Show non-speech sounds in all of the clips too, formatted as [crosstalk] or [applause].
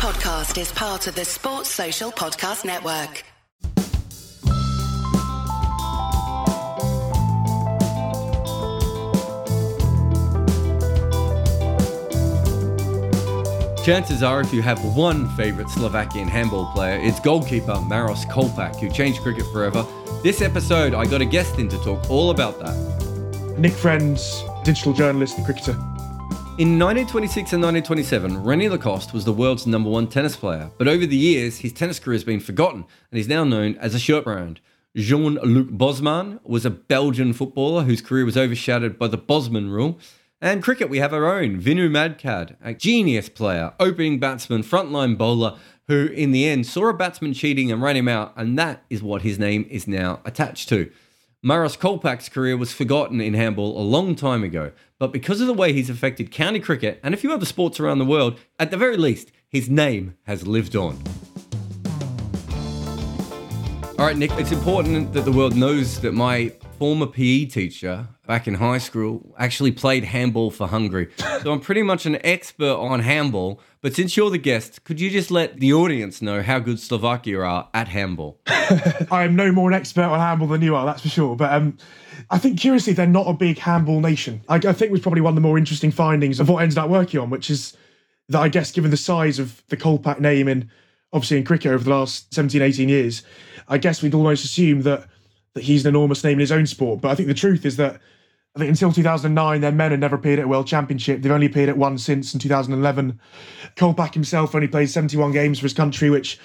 podcast is part of the Sports Social Podcast Network. Chances are, if you have one favourite Slovakian handball player, it's goalkeeper Maros Kolpak, who changed cricket forever. This episode, I got a guest in to talk all about that. Nick Friends, digital journalist and cricketer. In 1926 and 1927, René Lacoste was the world's number one tennis player, but over the years, his tennis career has been forgotten and he's now known as a shirt brand. Jean Luc Bosman was a Belgian footballer whose career was overshadowed by the Bosman rule. And cricket, we have our own Vinoo Mankad, a genius player, opening batsman, frontline bowler, who in the end saw a batsman cheating and ran him out, and that is what his name is now attached to. Maros Kolpak's career was forgotten in handball a long time ago, but because of the way he's affected county cricket and a few other sports around the world, at the very least, his name has lived on. All right, Nick, it's important that the world knows that my former PE teacher back in high school actually played handball for Hungary. So I'm pretty much an expert on handball. But since you're the guest, could you just let the audience know how good Slovakia are at handball? [laughs] I am no more an expert on handball than you are, that's for sure. But um, I think curiously, they're not a big handball nation. I, I think was probably one of the more interesting findings of what ended up working on, which is that I guess given the size of the Kolpak name and obviously in cricket over the last 17, 18 years, I guess we'd almost assume that that he's an enormous name in his own sport. But I think the truth is that I think until 2009, their men had never appeared at a World Championship. They've only appeared at one since in 2011. Kolpak himself only played 71 games for his country, which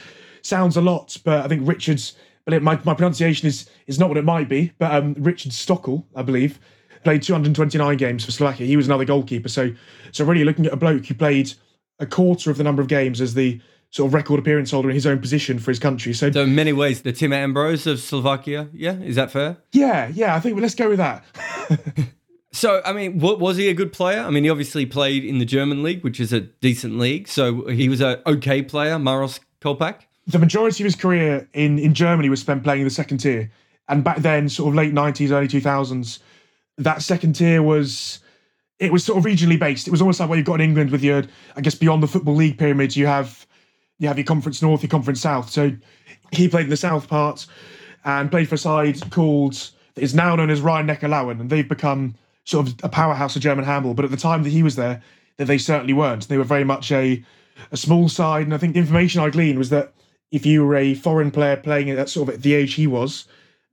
sounds a lot, but I think Richards, but my, my pronunciation is is not what it might be, but um, Richard Stockel, I believe, played 229 games for Slovakia. He was another goalkeeper. So, so really looking at a bloke who played a quarter of the number of games as the sort of record appearance holder in his own position for his country. So, So, in many ways, the Tim Ambrose of Slovakia. Yeah, is that fair? yeah, yeah, I think well, let's go with that. [laughs] So, I mean, wa- was he a good player? I mean, he obviously played in the German league, which is a decent league. So he was a okay player, Maros Kolpak. the majority of his career in, in Germany was spent playing in the second tier. And back then, sort of late 90s, early 2000s, that second tier was it was sort of regionally based. It was almost like what you've got in England with your, I guess, beyond the football league pyramid, you have you have your conference north, your conference south. So he played in the south part and played for a side called that is now known as Rhein Neckar Löwen, and they've become sort of a powerhouse of German handball. But at the time that he was there, that they certainly weren't. They were very much a a small side, and I think the information I gleaned was that if you were a foreign player playing at sort of at the age he was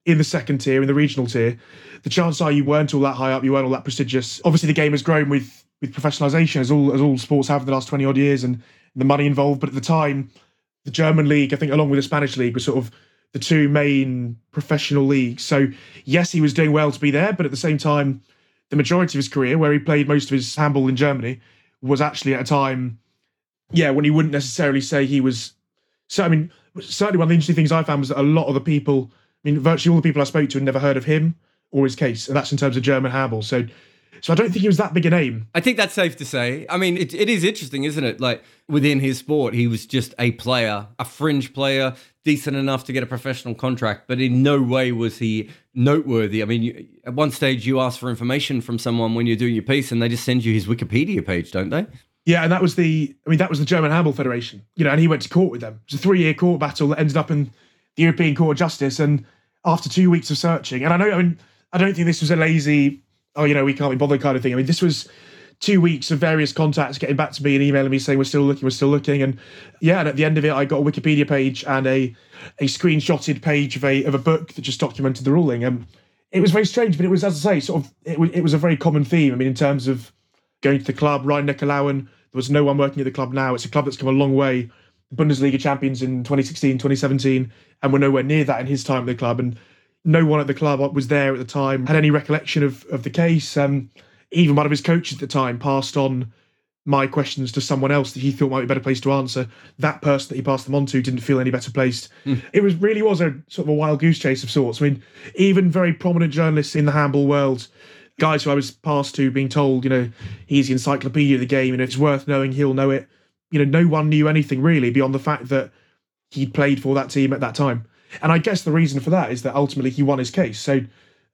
in the second tier, in the regional tier, the chances are you weren't all that high up, you weren't all that prestigious. Obviously, the game has grown with with professionalisation, as all as all sports have in the last twenty odd years, and the money involved. But at the time, the German league, I think, along with the Spanish league, was sort of the two main professional leagues. So yes, he was doing well to be there, but at the same time, the majority of his career, where he played most of his handball in Germany, was actually at a time, yeah, when he wouldn't necessarily say he was. So I mean, certainly one of the interesting things I found was that a lot of the people, I mean, virtually all the people I spoke to had never heard of him or his case, and that's in terms of German handball. So, so I don't think he was that big a name. I think that's safe to say. I mean, it, it is interesting, isn't it? Like within his sport, he was just a player, a fringe player, decent enough to get a professional contract, but in no way was he noteworthy. I mean, you, at one stage, you ask for information from someone when you're doing your piece, and they just send you his Wikipedia page, don't they? Yeah, and that was the, I mean, that was the German Handball Federation, you know, and he went to court with them. It was a three-year court battle that ended up in the European Court of Justice. And after two weeks of searching, and I know, I mean, I don't think this was a lazy, oh, you know, we can't be bothered kind of thing. I mean, this was two weeks of various contacts getting back to me and emailing me saying we're still looking, we're still looking. And yeah, and at the end of it, I got a Wikipedia page and a a screenshotted page of a of a book that just documented the ruling. And it was very strange, but it was, as I say, sort of, it was, it was a very common theme. I mean, in terms of going to the club, Rhein Neckar there was no one working at the club now. It's a club that's come a long way. Bundesliga champions in 2016, 2017, and we're nowhere near that in his time at the club. And no one at the club was there at the time, had any recollection of, of the case. Um, even one of his coaches at the time passed on my questions to someone else that he thought might be a better place to answer. That person that he passed them on to didn't feel any better placed. It was really was a sort of a wild goose chase of sorts. I mean, even very prominent journalists in the handball world, guys who I was passed to, being told, you know, he's the encyclopedia of the game, and if it's worth knowing, he'll know it. You know, no one knew anything really beyond the fact that he'd played for that team at that time. And I guess the reason for that is that ultimately he won his case. So,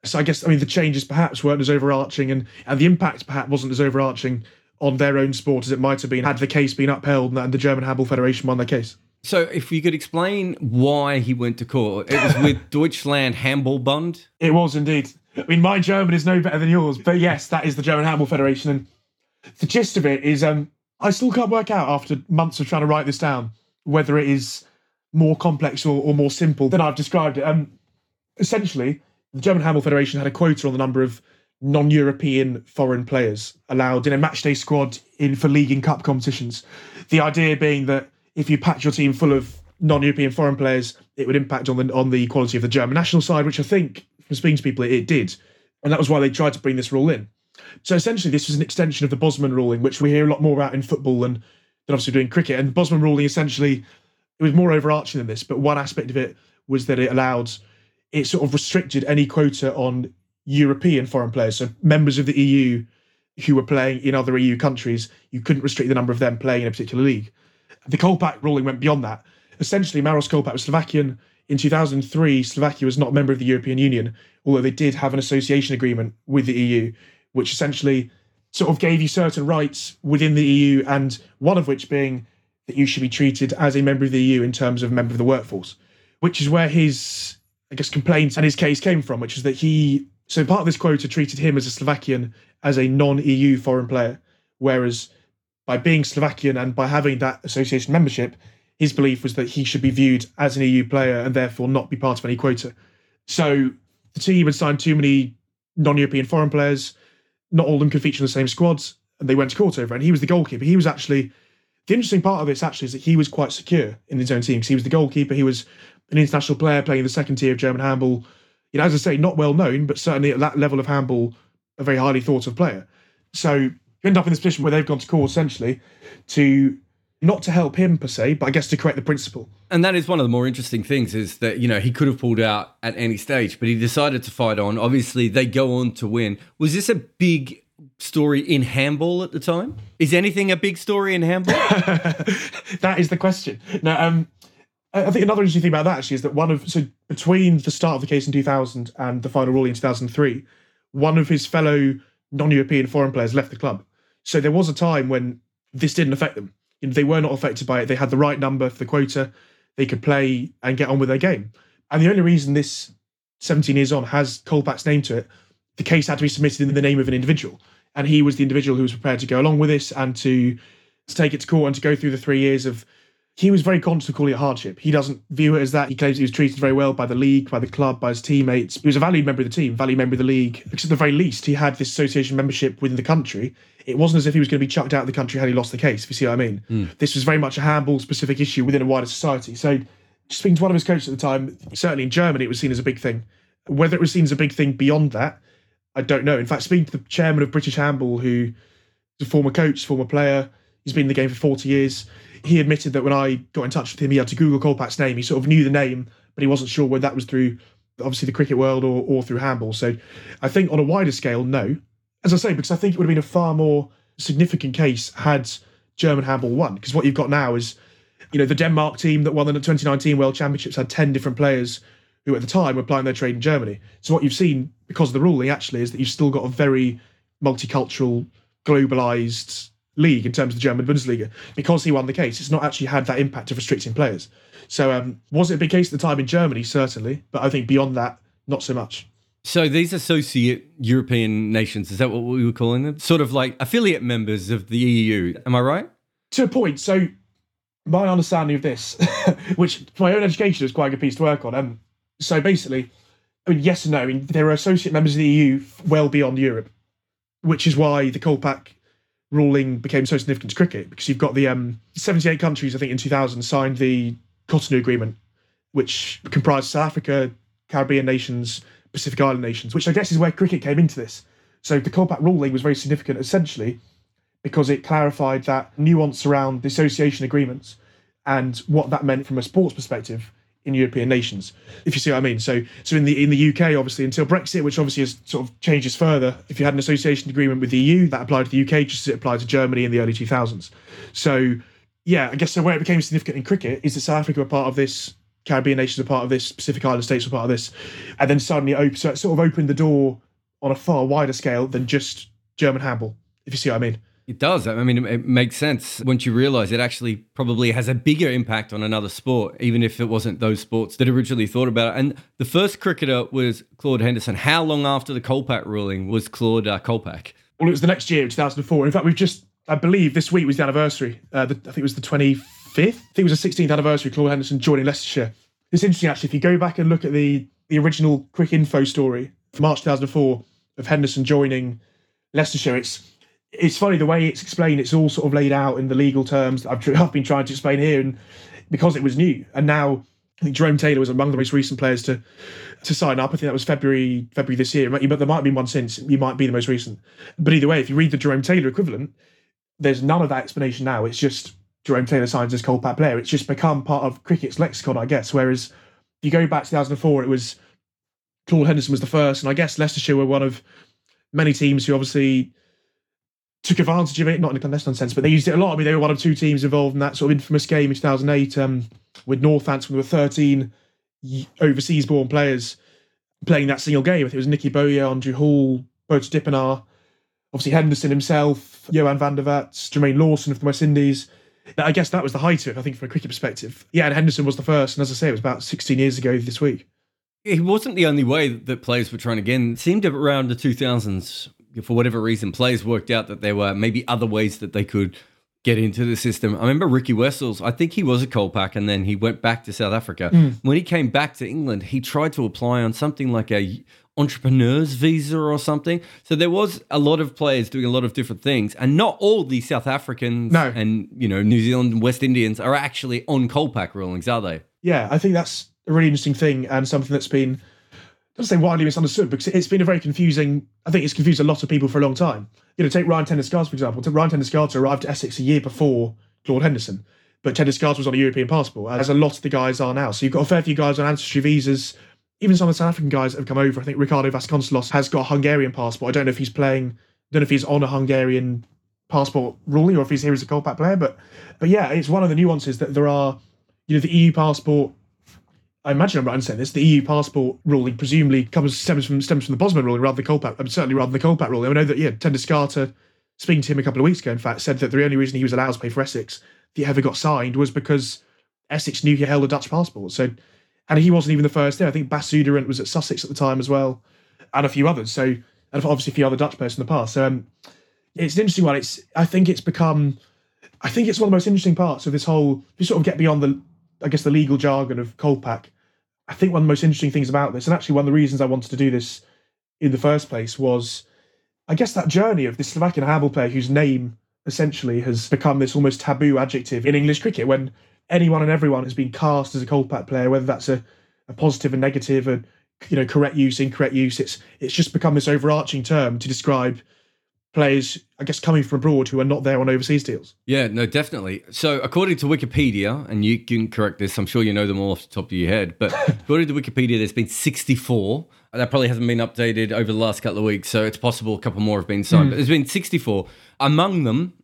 so I guess I mean the changes perhaps weren't as overarching, and and the impact perhaps wasn't as overarching on their own sport as it might have been had the case been upheld and the German Handball Federation won their case. So, if you could explain why he went to court, it was with [laughs] Deutschland Handballbund. It was indeed. I mean, my German is no better than yours, but yes, that is the German Handball Federation. And the gist of it is, um, I still can't work out after months of trying to write this down whether it is more complex or, or more simple than I've described it. Um, essentially, the German Handball Federation had a quota on the number of non-European foreign players allowed in a matchday squad in for league and cup competitions. The idea being that if you packed your team full of non-European foreign players, it would impact on the on the quality of the German national side, which I think from speaking to people it, it did, and that was why they tried to bring this rule in. So essentially, this was an extension of the Bosman ruling, which we hear a lot more about in football than, than obviously doing cricket. And the Bosman ruling essentially it was more overarching than this, but one aspect of it was that it allowed it sort of restricted any quota on European foreign players, so members of the EU who were playing in other EU countries, you couldn't restrict the number of them playing in a particular league. The Kolpak ruling went beyond that. Essentially, Maroš Kolpak was Slovakian. In 2003, Slovakia was not a member of the European Union, although they did have an association agreement with the EU, which essentially sort of gave you certain rights within the EU, and one of which being that you should be treated as a member of the EU in terms of member of the workforce, which is where his, I guess, complaints and his case came from, which is that he, so part of this quota treated him as a Slovakian as a non EU foreign player, whereas by being Slovakian and by having that association membership, his belief was that he should be viewed as an EU player and therefore not be part of any quota. So the team had signed too many non European foreign players, not all of them could feature in the same squads, and they went to court over. And he was the goalkeeper. He was actually the interesting part of this actually is that he was quite secure in his own team because he was the goalkeeper. He was an international player playing in the second tier of German handball. You know, as I say, not well known, but certainly at that level of handball, a very highly thought of player. So you end up in this position where they've gone to court essentially to not to help him per se, but I guess to correct the principle. And that is one of the more interesting things is that, you know, he could have pulled out at any stage, but he decided to fight on. Obviously, they go on to win. Was this a big story in handball at the time? Is anything a big story in handball? [laughs] that is the question. Now, um, I think another interesting thing about that actually is that one of so between the start of the case in 2000 and the final ruling in 2003, one of his fellow non-European foreign players left the club. So there was a time when this didn't affect them. You know, they were not affected by it. They had the right number for the quota. They could play and get on with their game. And the only reason this 17 years on has Kolpak's name to it, the case had to be submitted in the name of an individual and he was the individual who was prepared to go along with this and to, to take it to court and to go through the three years of. He was very conscious of calling it hardship. He doesn't view it as that. He claims he was treated very well by the league, by the club, by his teammates. He was a valued member of the team, valued member of the league. Because at the very least, he had this association membership within the country. It wasn't as if he was going to be chucked out of the country had he lost the case. If you see what I mean, mm. this was very much a handball specific issue within a wider society. So, speaking to one of his coaches at the time, certainly in Germany, it was seen as a big thing. Whether it was seen as a big thing beyond that, I don't know. In fact, speaking to the chairman of British Handball, who is a former coach, former player, he's been in the game for 40 years. He admitted that when I got in touch with him, he had to Google Kolpak's name. He sort of knew the name, but he wasn't sure whether that was through obviously the cricket world or, or through handball. So I think on a wider scale, no. As I say, because I think it would have been a far more significant case had German handball won. Because what you've got now is, you know, the Denmark team that won the 2019 World Championships had 10 different players who at the time were playing their trade in Germany. So what you've seen because of the ruling actually is that you've still got a very multicultural, globalized league in terms of the German Bundesliga. Because he won the case, it's not actually had that impact of restricting players. So um, was it a big case at the time in Germany? Certainly, but I think beyond that, not so much. So these associate European nations, is that what we were calling them? Sort of like affiliate members of the EU. Am I right? To a point. So my understanding of this, [laughs] which my own education is quite a good piece to work on, um, so basically, I mean, yes and no. I mean, there are associate members of the EU well beyond Europe, which is why the Kolpak ruling became so significant to cricket because you've got the um, 78 countries, I think, in 2000 signed the Cotonou Agreement, which comprised South Africa, Caribbean nations, Pacific Island nations, which I guess is where cricket came into this. So the Kolpak ruling was very significant, essentially, because it clarified that nuance around the association agreements and what that meant from a sports perspective in European nations, if you see what I mean. So, so in the in the UK, obviously until Brexit, which obviously has sort of changes further. If you had an association agreement with the EU, that applied to the UK just as it applied to Germany in the early 2000s. So, yeah, I guess so. Where it became significant in cricket is that South Africa were part of this, Caribbean nations were part of this, Pacific Island states were part of this, and then suddenly it, so it sort of opened the door on a far wider scale than just German handball. If you see what I mean. It does. I mean, it makes sense once you realize it actually probably has a bigger impact on another sport, even if it wasn't those sports that originally thought about it. And the first cricketer was Claude Henderson. How long after the Kolpak ruling was Claude uh, Kolpak? Well, it was the next year, 2004. In fact, we've just, I believe this week was the anniversary. Uh, the, I think it was the 25th. I think it was the 16th anniversary Claude Henderson joining Leicestershire. It's interesting, actually, if you go back and look at the, the original Cricinfo story from March 2004 of Henderson joining Leicestershire, it's it's funny the way it's explained. It's all sort of laid out in the legal terms that I've, [laughs] I've been trying to explain here, and because it was new, and now I think Jerome Taylor was among the most recent players to to sign up. I think that was February February this year. But there might have been one since. You might be the most recent. But either way, if you read the Jerome Taylor equivalent, there's none of that explanation now. It's just Jerome Taylor signs as cold Kolpak player. It's just become part of cricket's lexicon, I guess. Whereas if you go back to 2004, it was Claude Henderson was the first, and I guess Leicestershire were one of many teams who obviously took advantage of it, not in a clandestine sense, but they used it a lot. I mean, they were one of two teams involved in that sort of infamous game in 2008 um, with Northampton. There were 13 overseas born players playing that single game. I think it was Nicky Boje, Andrew Hall, Boeta Dippenaar, obviously Henderson himself, Johan van der Wath, Jermaine Lawson of the West Indies. I guess that was the height of it, I think, from a cricket perspective. Yeah, and Henderson was the first. And as I say, it was about 16 years ago this week. It wasn't the only way that players were trying again. It seemed around the 2000s, for whatever reason, players worked out that there were maybe other ways that they could get into the system. I remember Riki Wessels, I think he was a Kolpak and then he went back to South Africa. Mm. When he came back to England, he tried to apply on something like a entrepreneur's visa or something. So there was a lot of players doing a lot of different things, and not all the South Africans no. and you know New Zealand and West Indians are actually on Kolpak rulings, are they? Yeah, I think that's a really interesting thing and something that's been I say widely misunderstood because it's been a very confusing. I think it's confused a lot of people for a long time. You know, take Ryan Ten-Doeschate for example. Ryan Ten-Doeschate arrived at Essex a year before Claude Henderson, but Ten-Doeschate was on a European passport, as a lot of the guys are now. So you've got a fair few guys on ancestry visas. Even some of the South African guys have come over. I think Ricardo Vasconcelos has got a Hungarian passport. I don't know if he's playing. I don't know if he's on a Hungarian passport ruling or if he's here as a Kolpak player. But but yeah, it's one of the nuances that there are. You know, the EU passport I imagine I'm right in saying this. The EU passport ruling presumably comes stems from stems from the Bosman ruling rather than the Kolpak. Um, certainly rather than the Kolpak ruling. I know that yeah, Ten-Doeschate, speaking to him a couple of weeks ago, in fact, said that the only reason he was allowed to play for Essex, if he ever got signed, was because Essex knew he held a Dutch passport. So, and he wasn't even the first there. I think Bas Zuiderent was at Sussex at the time as well, and a few others. So, and obviously a few other Dutch players in the past. So, um, it's an interesting one. It's I think it's become, I think it's one of the most interesting parts of this whole. You sort of get beyond the, I guess, the legal jargon of Kolpak I think one of the most interesting things about this, and actually one of the reasons I wanted to do this in the first place, was I guess that journey of this Slovakian handball player whose name essentially has become this almost taboo adjective in English cricket when anyone and everyone has been cast as a Kolpak player, whether that's a, a positive and negative, a you know correct use, incorrect use. It's it's just become this overarching term to describe players, I guess, coming from abroad who are not there on overseas deals. Yeah, no, definitely. So, according to Wikipedia, and you can correct this, I'm sure you know them all off the top of your head, but [laughs] according to Wikipedia, there's been 64. That probably hasn't been updated over the last couple of weeks, so it's possible a couple more have been signed. Mm. But there's been 64. Among them,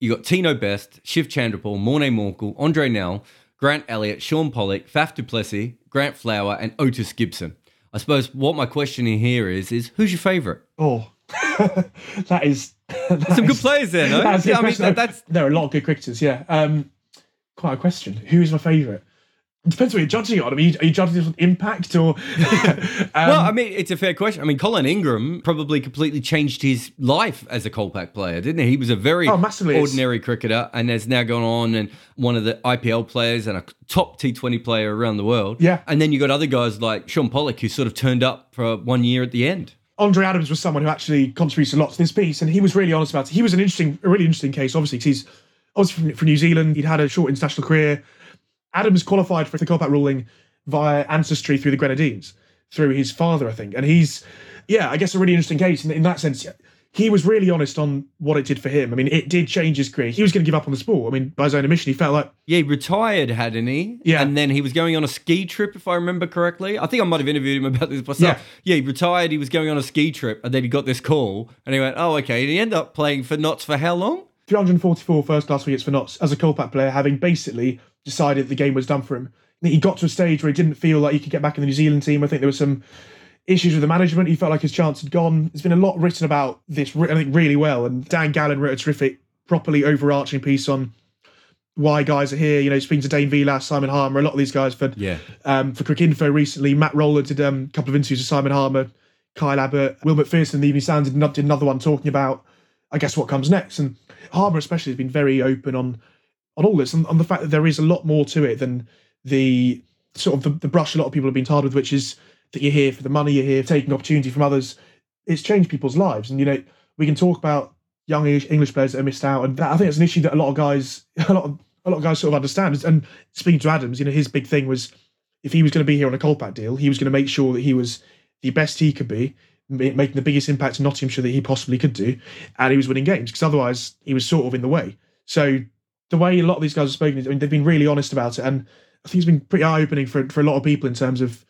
you got Tino Best, Shiv Chanderpaul, Morne Morkel, Andre Nel, Grant Elliott, Shaun Pollock, Faf du Plessis, Grant Flower, and Otis Gibson. I suppose what my question here is is who's your favourite? Oh, [laughs] that is [laughs] that some is, good players there. No, yeah, I mean that, that's there are a lot of good cricketers. Yeah, um, quite a question. Who is my favourite? It depends what you're judging on. I mean, are you judging this on impact or? [laughs] um, well, I mean, it's a fair question. I mean, Colin Ingram probably completely changed his life as a Kolpak player, didn't he? He was a very oh, ordinary cricketer and has now gone on and one of the IPL players and a top T20 player around the world. Yeah. And then you got other guys like Shaun Pollock who sort of turned up for one year at the end. Andre Adams was someone who actually contributes a lot to this piece, and he was really honest about it. He was an interesting, a really interesting case, obviously, because he's obviously from, from, New Zealand. He'd had a short international career. Adams qualified for the Kolpak ruling via ancestry through the Grenadines, through his father, I think. And he's, yeah, I guess a really interesting case in, in that sense he was really honest on what it did for him. I mean, it did change his career. He was going to give up on the sport. I mean, by his own admission, he felt like yeah, he retired, hadn't he? Yeah, and then he was going on a ski trip, if I remember correctly. I think I might have interviewed him about this myself. Yeah, yeah, he retired. He was going on a ski trip, and then he got this call, and he went, "Oh, okay." And he ended up playing for Notts for how long? 344 first class wickets for Notts as a Kolpak player, having basically decided the game was done for him. He got to a stage where he didn't feel like he could get back in the New Zealand team. I think there was some issues with the management. He felt like his chance had gone. There's been a lot written about this, I think, really well. And Dan Gallan wrote a terrific properly overarching piece on why guys are here. You know, speaking to Dane Vilas, Simon Harmer, a lot of these guys for Yeah. um, for Cricinfo recently. Matt Roller did um, a couple of interviews with Simon Harmer, Kyle Abbott, Will Macpherson, the Evening Standard did, did another one talking about, I guess, what comes next. And Harmer especially has been very open on on all this and on the fact that there is a lot more to it than the sort of the, the brush a lot of people have been tarred with, which is that you're here for the money, you're here taking opportunity from others. It's changed people's lives, and you know we can talk about young English, players that are missed out, and that, I think it's an issue that a lot of guys, [laughs] a lot of a lot of guys sort of understand. And speaking to Adams, you know, his big thing was if he was going to be here on a Kolpak deal, he was going to make sure that he was the best he could be, making the biggest impact in Nottinghamshire that he possibly could do, and he was winning games because otherwise he was sort of in the way. So the way a lot of these guys have spoken, I mean, they've been really honest about it, and I think it's been pretty eye opening for for a lot of people in terms of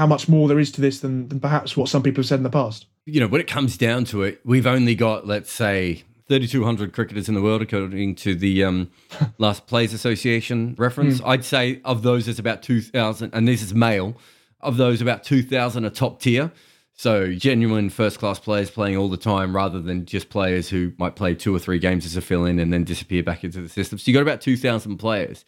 how much more there is to this than, than perhaps what some people have said in the past. you know, when it comes down to it, we've only got, let's say, 3,200 cricketers in the world, according to the um, [laughs] Last Players Association reference. I'd say of those, it's about 2,000, and this is male, of those, about 2,000 are top tier. So genuine first class players playing all the time rather than just players who might play two or three games as a fill in and then disappear back into the system. So you got about 2,000 players.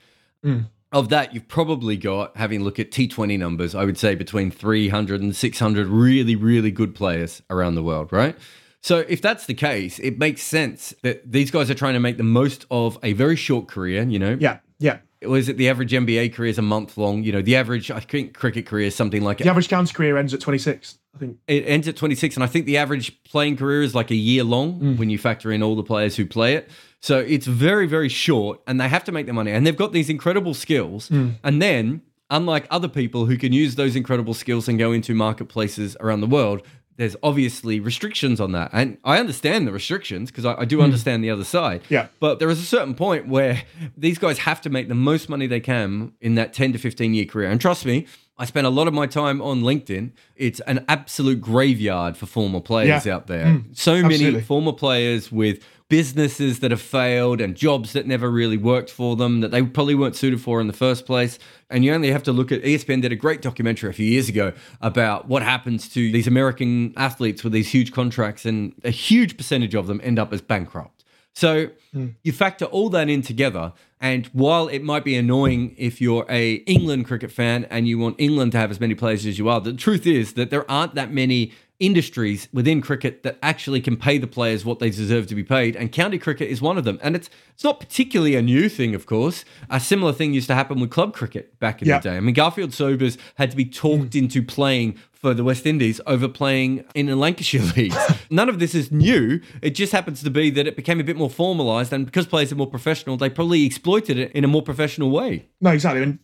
Of that, you've probably got, having a look at T20 numbers, I would say between 300 and 600 really, really good players around the world, right? So if that's the case, it makes sense that these guys are trying to make the most of a very short career, you know? Yeah, yeah. Was it the average NBA career is a month long? You know, the average, I think, cricket career is something like The average county career ends at 26, I think. it ends at 26 and i think the average playing career is like a year long mm. when you factor in all the players who play it. So it's very very short and they have to make their money and they've got these incredible skills. Mm. And then unlike other people who can use those incredible skills and go into marketplaces around the world there's obviously restrictions on that. And i understand the restrictions because I, I do mm. understand the other side. Yeah. but there is a certain point where [laughs] these guys have to make the most money they can in that 10 to 15 year career. And trust me, I spend a lot of my time on LinkedIn. It's an absolute graveyard for former players Yeah. out there. Mm. so many absolutely. former players with businesses that have failed and jobs that never really worked for them that they probably weren't suited for in the first place. And you only have to look at ESPN did a great documentary a few years ago about what happens to these American athletes with these huge contracts, and a huge percentage of them end up as bankrupt. So hmm. you factor all that in together, and while it might be annoying if you're a England cricket fan and you want England to have as many players as you are, the truth is that there aren't that many industries within cricket that actually can pay the players what they deserve to be paid, and county cricket is one of them. And it's it's not particularly a new thing, of course. A similar thing used to happen with club cricket back in Yeah. the day. I mean, Garfield Sobers had to be talked mm. into playing for the West Indies over playing in the Lancashire [laughs] leagues. None of this is new. It just happens to be that it became a bit more formalised, and because players are more professional, they probably exploited it in a more professional way. No, exactly. I mean,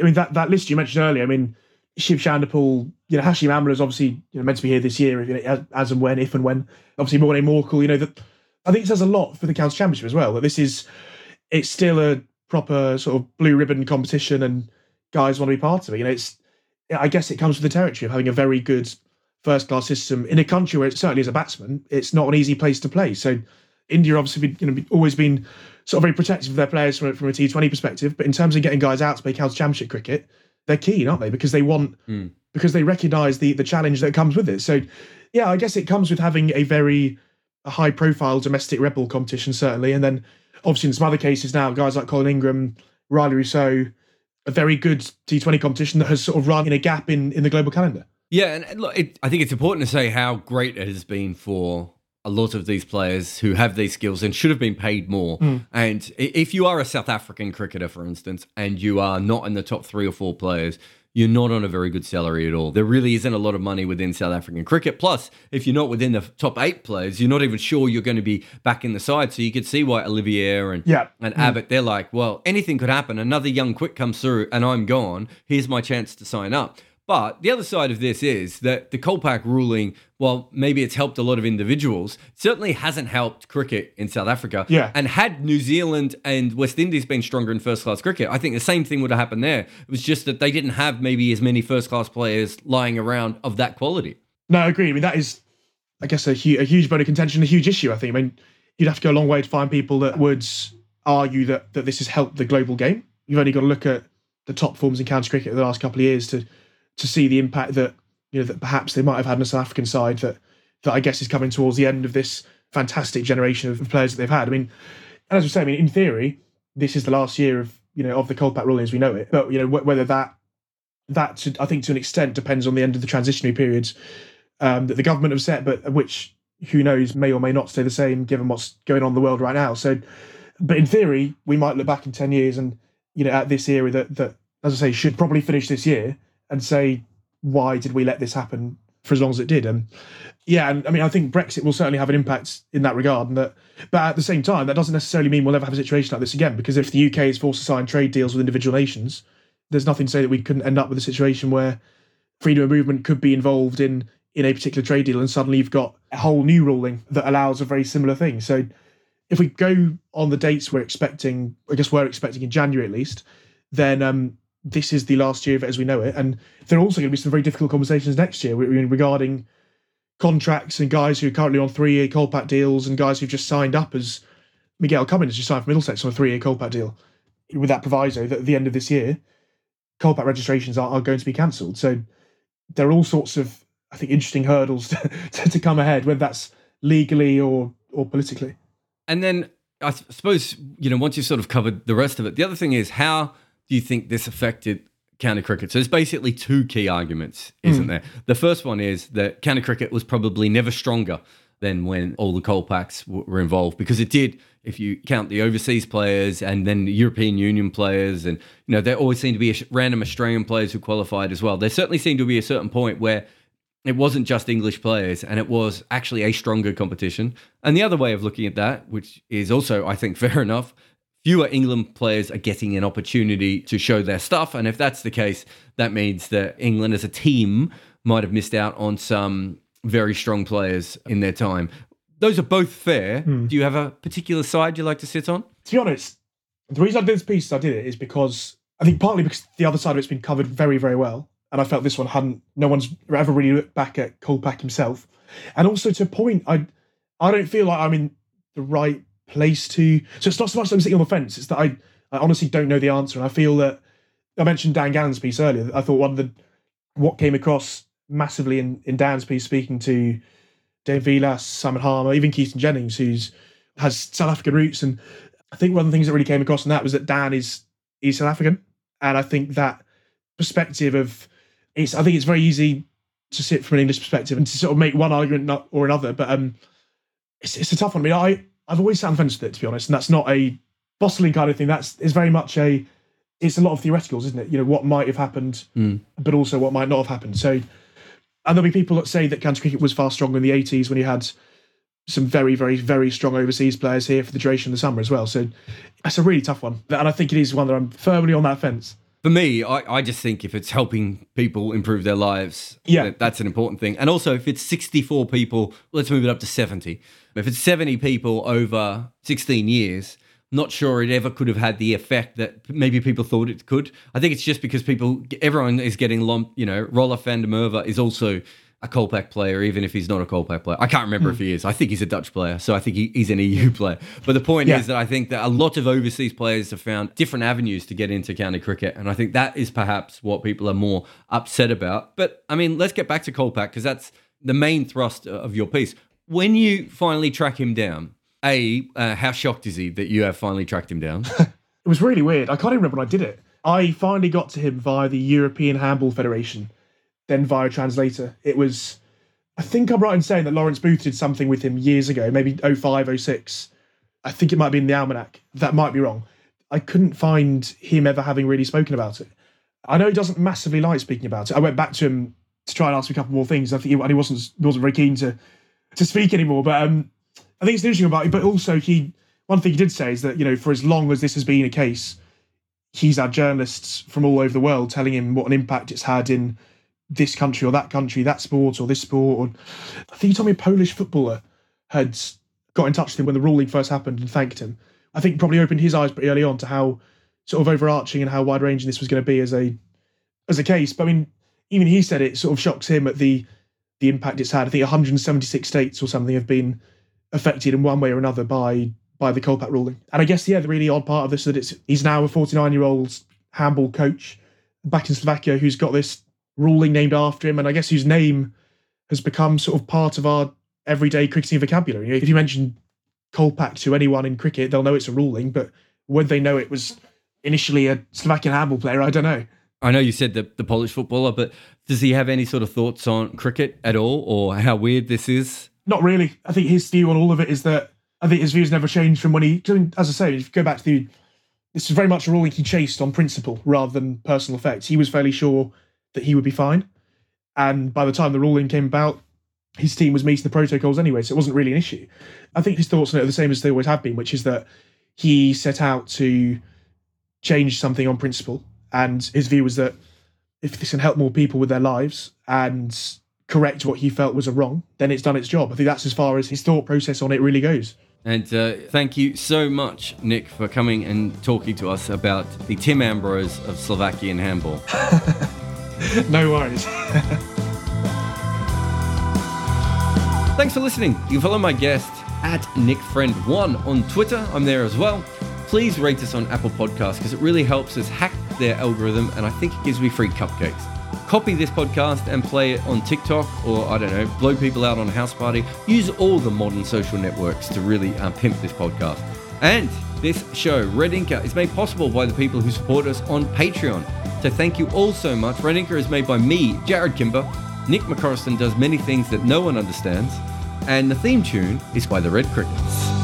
I mean that, that list you mentioned earlier. I mean, Shiv Chanderpaul, you know, Hashim Amla is obviously you know, meant to be here this year, you know, as, and when, if and when. Obviously, Morne Morkel, you know, that I think it says a lot for the County Championship as well. That this is, it's still a proper sort of blue ribbon competition, and guys want to be part of it. You know, it's, I guess it comes with the territory of having a very good first class system in a country where it certainly as a batsman, it's not an easy place to play. So India obviously you know, always been sort of very protective of their players from, from a T20 perspective, but in terms of getting guys out to play county championship cricket, they're keen, aren't they? Because they want, hmm. because they recognise the the challenge that comes with it. So, yeah, I guess it comes with having a very high profile domestic rebel competition certainly, and then obviously in some other cases now, guys like Colin Ingram, Rilee Rossouw, a very good T20 competition that has sort of run in a gap in in the global calendar. Yeah, and- and look, it, I think it's important to say how great it has been for a lot of these players who have these skills and should have been paid more. Hmm. And if you are a South African cricketer, for instance, and you are not in the top three or four players, you're not on a very good salary at all. There really isn't a lot of money within South African cricket. Plus, if you're not within the top eight players, you're not even sure you're going to be back in the side. So you could see why Olivier and Yeah. and hmm. Abbott, they're like, well, anything could happen. Another young quick comes through and I'm gone. Here's my chance to sign up. But the other side of this is that the Kolpak ruling, while maybe it's helped a lot of individuals, certainly hasn't helped cricket in South Africa. Yeah. And had New Zealand and West Indies been stronger in first class cricket, I think the same thing would have happened there. It was just that they didn't have maybe as many first class players lying around of that quality. No, I agree. I mean, that is, I guess, a, hu- a huge bone of contention, a huge issue. I think. I mean, you'd have to go a long way to find people that would argue that that this has helped the global game. You've only got to look at the top forms in county cricket the last couple of years to to see the impact that you know that perhaps they might have had on the South African side that that I guess is coming towards the end of this fantastic generation of players that they've had. I mean, and as we say, I mean, in theory, this is the last year of you know of the Kolpak ruling as we know it. But you know wh- whether that that to, I think to an extent depends on the end of the transitionary periods um, that the government have set, but which who knows may or may not stay the same given what's going on in the world right now. So, but in theory, we might look back in ten years and you know at this era that that as I say should probably finish this year and say why did we let this happen for as long as it did? And yeah, and I mean I think Brexit will certainly have an impact in that regard. And that, but at the same time, that doesn't necessarily mean we'll ever have a situation like this again because if the UK is forced to sign trade deals with individual nations, there's nothing to say that we couldn't end up with a situation where freedom of movement could be involved in in a particular trade deal, and suddenly you've got a whole new ruling that allows a very similar thing. So if we go on the dates we're expecting, I guess we're expecting in January at least, then um, this is the last year of it as we know it. And there are also going to be some very difficult conversations next year regarding contracts and guys who are currently on three year Kolpak deals and guys who've just signed up as Miguel Cummins just signed for Middlesex on a three year Kolpak deal with that proviso that at the end of this year, Kolpak registrations are, are going to be cancelled. So there are all sorts of, I think, interesting hurdles [laughs] to, to, to come ahead, whether that's legally or or politically. And then I suppose, you know, once you've sort of covered the rest of it, the other thing is how do you think this affected county cricket? So there's basically two key arguments, isn't mm. there? The first one is that county cricket was probably never stronger than when all the Kolpaks were involved because it did if you count the overseas players and then the European Union players and you know there always seemed to be random Australian players who qualified as well there certainly seemed to be a certain point where it wasn't just English players and it was actually a stronger competition and the other way of looking at that which is also I think [laughs] fair enough fewer England players are getting an opportunity to show their stuff. And if that's the case, that means that England as a team might have missed out on some very strong players in their time. Those are both fair. Mm. Do you have a particular side you like to sit on? To be honest, the reason I did this piece, I did it, is because I think partly because the other side of it's been covered very, very well. And I felt this one hadn't, no one's ever really looked back at Kolpak himself. And also to a point, I, I don't feel like I'm in the right place to. So it's not so much that I'm sitting on the fence. It's that I, I honestly don't know the answer, and I feel that I mentioned Dan Gallan's piece earlier. I thought one of the what came across massively in in Dan's piece, speaking to Dane Vilas, Simon Harmer, even Keaton Jennings, who's has South African roots, and I think one of the things that really came across in that was that Dan is is South African, and I think that perspective of it's I think it's very easy to sit from an English perspective and to sort of make one argument or another, but um, it's it's a tough one. I mean, I I've always sat on the fence with it, to be honest. And that's not a bustling kind of thing. That's is very much a it's a lot of theoreticals, isn't it? You know, what might have happened, mm. but also what might not have happened. So and there'll be people that say that county cricket was far stronger in the 80s when you had some very, very, very strong overseas players here for the duration of the summer as well. So that's a really tough one. And I think it is one that I'm firmly on that fence. For me, I, I just think if it's helping people improve their lives, yeah. That, that's an important thing. And also, if it's 64 people, let's move it up to 70. If it's 70 people over 16 years, not sure it ever could have had the effect that maybe people thought it could. I think it's just because people, everyone is getting lumped. You know, Roelof van der Merwe is also a Kolpak player, even if he's not a Kolpak player. I can't remember mm. if he is. I think he's a Dutch player, so I think he, he's an EU player. But the point yeah. is that I think that a lot of overseas players have found different avenues to get into county cricket, and I think that is perhaps what people are more upset about. But I mean, let's get back to Kolpak because that's the main thrust of your piece when you finally track him down, a uh, how shocked is he that you have finally tracked him down? [laughs] it was really weird. I can't even remember when I did it. I finally got to him via the European Handball Federation, then via translator. It was, I think I'm right in saying that Lawrence Booth did something with him years ago, maybe 05, 06. I think it might be in the almanac. That might be wrong. I couldn't find him ever having really spoken about it. I know he doesn't massively like speaking about it. I went back to him to try and ask him a couple more things. I think he, and he wasn't wasn't very keen to to speak anymore. But um, I think it's interesting about it. But also, he one thing he did say is that you know, for as long as this has been a case, he's had journalists from all over the world telling him what an impact it's had in this country or that country, that sport or this sport. Or I think he told me a Polish footballer had got in touch with him when the ruling first happened and thanked him. I think probably opened his eyes pretty early on to how sort of overarching and how wide ranging this was going to be as a as a case. But I mean, even he said it sort of shocks him at the the impact it's had. I think 176 states or something have been affected in one way or another by by the Kolpak ruling. And I guess yeah, the really odd part of this is that it's he's now a 49 year old handball coach back in Slovakia who's got this ruling named after him, and I guess whose name has become sort of part of our everyday cricketing vocabulary. If you mention Kolpak to anyone in cricket, they'll know it's a ruling, but would they know it was initially a Slovakian handball player? I don't know. I know you said the, the Polish footballer, but does he have any sort of thoughts on cricket at all or how weird this is? Not really. I think his view on all of it is that I think his views never changed from when he, as I say, if you go back to the, this is very much a ruling he chased on principle rather than personal effects. He was fairly sure that he would be fine. And by the time the ruling came about, his team was meeting the protocols anyway, so it wasn't really an issue. I think his thoughts on it are the same as they always have been, which is that he set out to change something on principle. And his view was that if this can help more people with their lives and correct what he felt was a wrong, then it's done its job. I think that's as far as his thought process on it really goes. And uh, thank you so much, Nick, for coming and talking to us about the Tim Ambrose of Slovakian handball. [laughs] [laughs] no worries. Thanks for listening. You can follow my guest at NickFriend1 on Twitter. I'm there as well. Please rate us on Apple Podcasts because it really helps us hack their algorithm and I think it gives me free cupcakes. Copy this podcast and play it on TikTok or, I don't know, blow people out on a house party. Use all the modern social networks to really uh, pimp this podcast. And this show, Red Inker, is made possible by the people who support us on Patreon. So thank you all so much. Red Inker is made by me, Jarrod Kimber. Nick McCorriston does many things that no one understands. And the theme tune is by the Red Crickets.